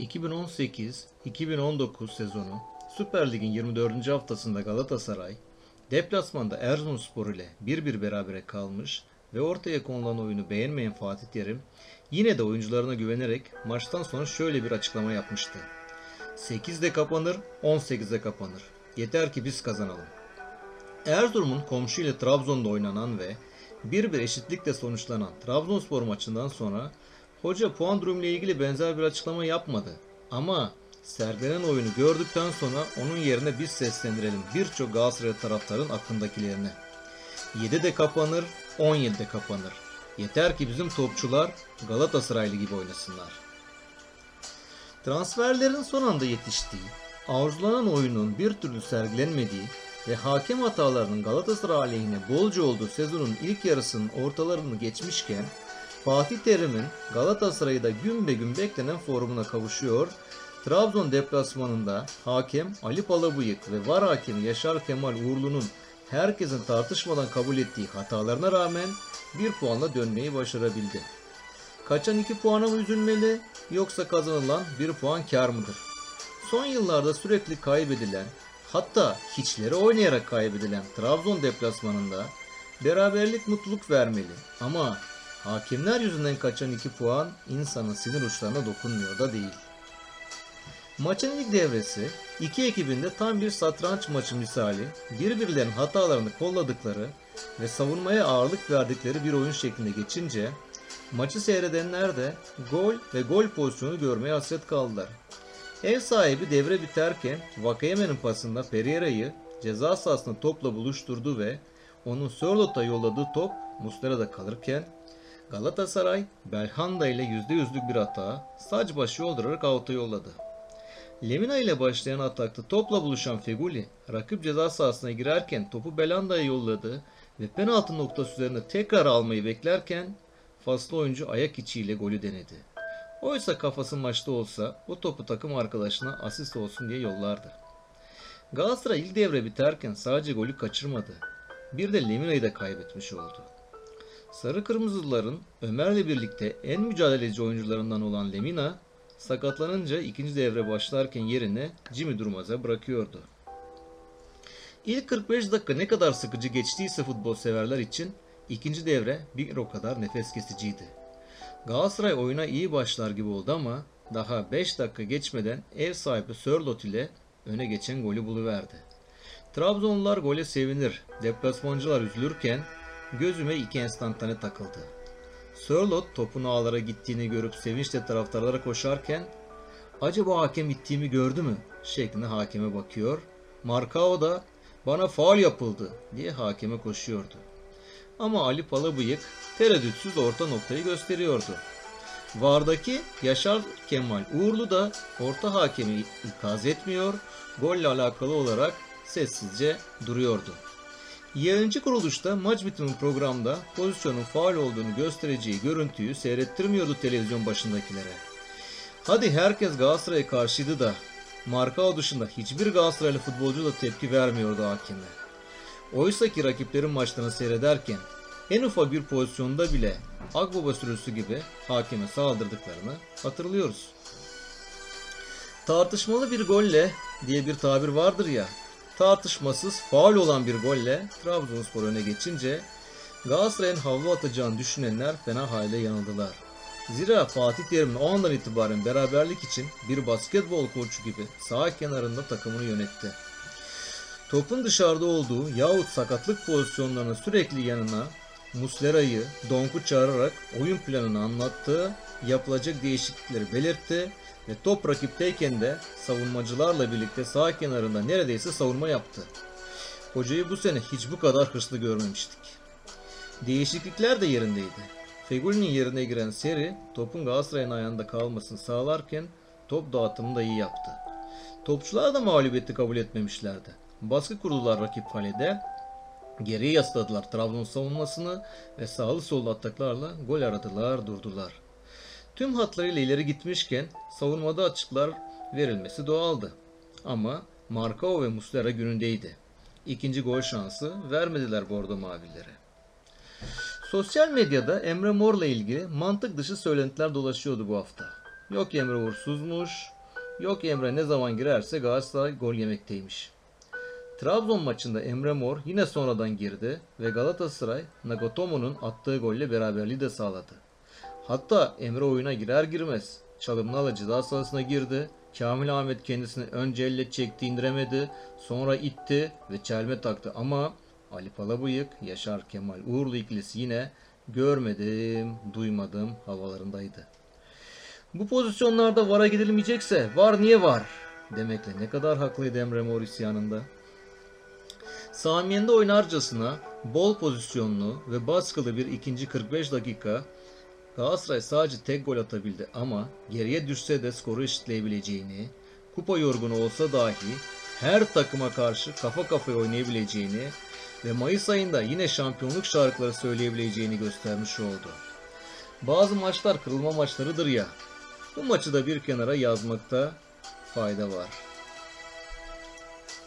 2018-2019 sezonu Süper Lig'in 24. haftasında Galatasaray deplasmanda Erzurumspor ile 1-1 berabere kalmış ve ortaya konulan oyunu beğenmeyen Fatih Terim yine de oyuncularına güvenerek maçtan sonra şöyle bir açıklama yapmıştı. 8'de kapanır, 18'de kapanır. Yeter ki biz kazanalım. Erzurum'un komşu ile Trabzon'da oynanan ve 1-1 eşitlikle sonuçlanan Trabzonspor maçından sonra hoca puan durumu ile ilgili benzer bir açıklama yapmadı. Ama sergilenen oyunu gördükten sonra onun yerine biz seslendirelim birçok Galatasaray taraftarın aklındakilerini. 7'de kapanır, 17'de kapanır. Yeter ki bizim topçular Galatasaraylı gibi oynasınlar. Transferlerin son anda yetiştiği, arzulanan oyunun bir türlü sergilenmediği ve hakem hatalarının Galatasaray aleyhine bolca olduğu sezonun ilk yarısının ortalarını geçmişken Fatih Terim'in Galatasaray'ı da gün be gün beklenen formuna kavuşuyor. Trabzon deplasmanında hakem Ali Palabıyık ve var hakemi Yaşar Kemal Uğurlu'nun herkesin tartışmadan kabul ettiği hatalarına rağmen bir puanla dönmeyi başarabildi. Kaçan iki puana mı üzülmeli yoksa kazanılan bir puan kar mıdır? Son yıllarda sürekli kaybedilen hatta hiçleri oynayarak kaybedilen Trabzon deplasmanında beraberlik mutluluk vermeli ama hakemler yüzünden kaçan iki puan insanın sinir uçlarına dokunmuyor da değil. Maçın ilk devresi iki ekibin de tam bir satranç maçı misali birbirlerinin hatalarını kolladıkları ve savunmaya ağırlık verdikleri bir oyun şeklinde geçince maçı seyredenler de gol ve gol pozisyonu görmeye hasret kaldılar. Ev sahibi devre biterken Vakayeme'nin pasında Pereira'yı ceza sahasında topla buluşturdu ve onun Sörlot'a yolladığı top Muslera'da kalırken Galatasaray Belhanda ile %100'lük bir hata saç başı yoldurarak out'a yolladı. Lemina ile başlayan atakta topla buluşan Feguli rakip ceza sahasına girerken topu Belanda'ya yolladı ve penaltı noktası üzerinde tekrar almayı beklerken faslı oyuncu ayak içiyle golü denedi. Oysa kafası maçta olsa o topu takım arkadaşına asist olsun diye yollardı. Galatasaray ilk devre biterken sadece golü kaçırmadı. Bir de Lemina'yı da kaybetmiş oldu. Sarı Kırmızılıların Ömer'le birlikte en mücadeleci oyuncularından olan Lemina sakatlanınca ikinci devre başlarken yerine Jimmy Durmaz'a bırakıyordu. İlk 45 dakika ne kadar sıkıcı geçtiyse futbol severler için ikinci devre bir o kadar nefes kesiciydi. Galatasaray oyuna iyi başlar gibi oldu ama daha 5 dakika geçmeden ev sahibi Sörlot ile öne geçen golü buluverdi. Trabzonlular gole sevinir, deplasmancılar üzülürken gözüme iki enstantane takıldı. Sörlot topun ağlara gittiğini görüp sevinçle taraftarlara koşarken acaba hakem ittiğimi gördü mü şeklinde hakeme bakıyor. Markao da bana faul yapıldı diye hakeme koşuyordu. Ama Ali Palabıyık tereddütsüz orta noktayı gösteriyordu. Vardaki Yaşar Kemal Uğurlu da orta hakemi ikaz etmiyor, golle alakalı olarak sessizce duruyordu. Yayıncı kuruluşta maç bitimi programda pozisyonun faal olduğunu göstereceği görüntüyü seyrettirmiyordu televizyon başındakilere. Hadi herkes Galatasaray'a karşıydı da Markao dışında hiçbir Galatasaraylı futbolcu da tepki vermiyordu hakeme. Oysa ki rakiplerin maçlarını seyrederken en ufak bir pozisyonda bile Akbaba sürüsü gibi hakeme saldırdıklarını hatırlıyoruz. Tartışmalı bir golle diye bir tabir vardır ya, tartışmasız faul olan bir golle Trabzonspor öne geçince Galatasaray'ın havlu atacağını düşünenler fena halde yanıldılar. Zira Fatih Terim'in o andan itibaren beraberlik için bir basketbol koçu gibi sağ kenarında takımını yönetti. Topun dışarıda olduğu yahut sakatlık pozisyonlarının sürekli yanına Muslera'yı, Donk'u çağırarak oyun planını anlattı, yapılacak değişiklikleri belirtti ve top rakipteyken de savunmacılarla birlikte sağ kenarında neredeyse savunma yaptı. Hocayı bu sene hiç bu kadar hırslı görmemiştik. Değişiklikler de yerindeydi. Fegüli'nin yerine giren Seri topun Galatasaray'ın ayağında kalmasını sağlarken top dağıtımını da iyi yaptı. Topçular da mağlubiyeti kabul etmemişlerdi. Baskı kurdular rakip kalede. Geriye yasladılar Trabzon savunmasını ve sağlı sollu ataklarla gol aradılar durdular. Tüm hatlarıyla ileri gitmişken savunmada açıklar verilmesi doğaldı. Ama Markao ve Muslera günündeydi. İkinci gol şansı vermediler Bordo Mavilere. Sosyal medyada Emre Mor'la ilgili mantık dışı söylentiler dolaşıyordu bu hafta. Yok Emre uğursuzmuş. Yok Emre ne zaman girerse Galatasaray gol yemekteymiş. Trabzon maçında Emre Mor yine sonradan girdi ve Galatasaray Nagatomo'nun attığı golle beraberliği de sağladı. Hatta Emre oyuna girer girmez çalımlarla ceza sahasına girdi. Kamil Ahmet kendisini önce elle çekti indiremedi. Sonra itti ve çelme taktı ama Ali Palabıyık, Yaşar Kemal Uğurlu ikilisi yine görmedim, duymadım havalarındaydı. Bu pozisyonlarda VAR'a gidilmeyecekse VAR niye var? Demekle ne kadar haklıydı Emre Mor isyanında. Samiye'nde oynarcasına bol pozisyonlu ve baskılı bir ikinci 45 dakika Galatasaray sadece tek gol atabildi ama geriye düşse de skoru eşitleyebileceğini, kupa yorgunu olsa dahi her takıma karşı kafa kafaya oynayabileceğini ve Mayıs ayında yine şampiyonluk şarkıları söyleyebileceğini göstermiş oldu. Bazı maçlar kırılma maçlarıdır ya. Bu maçı da bir kenara yazmakta fayda var.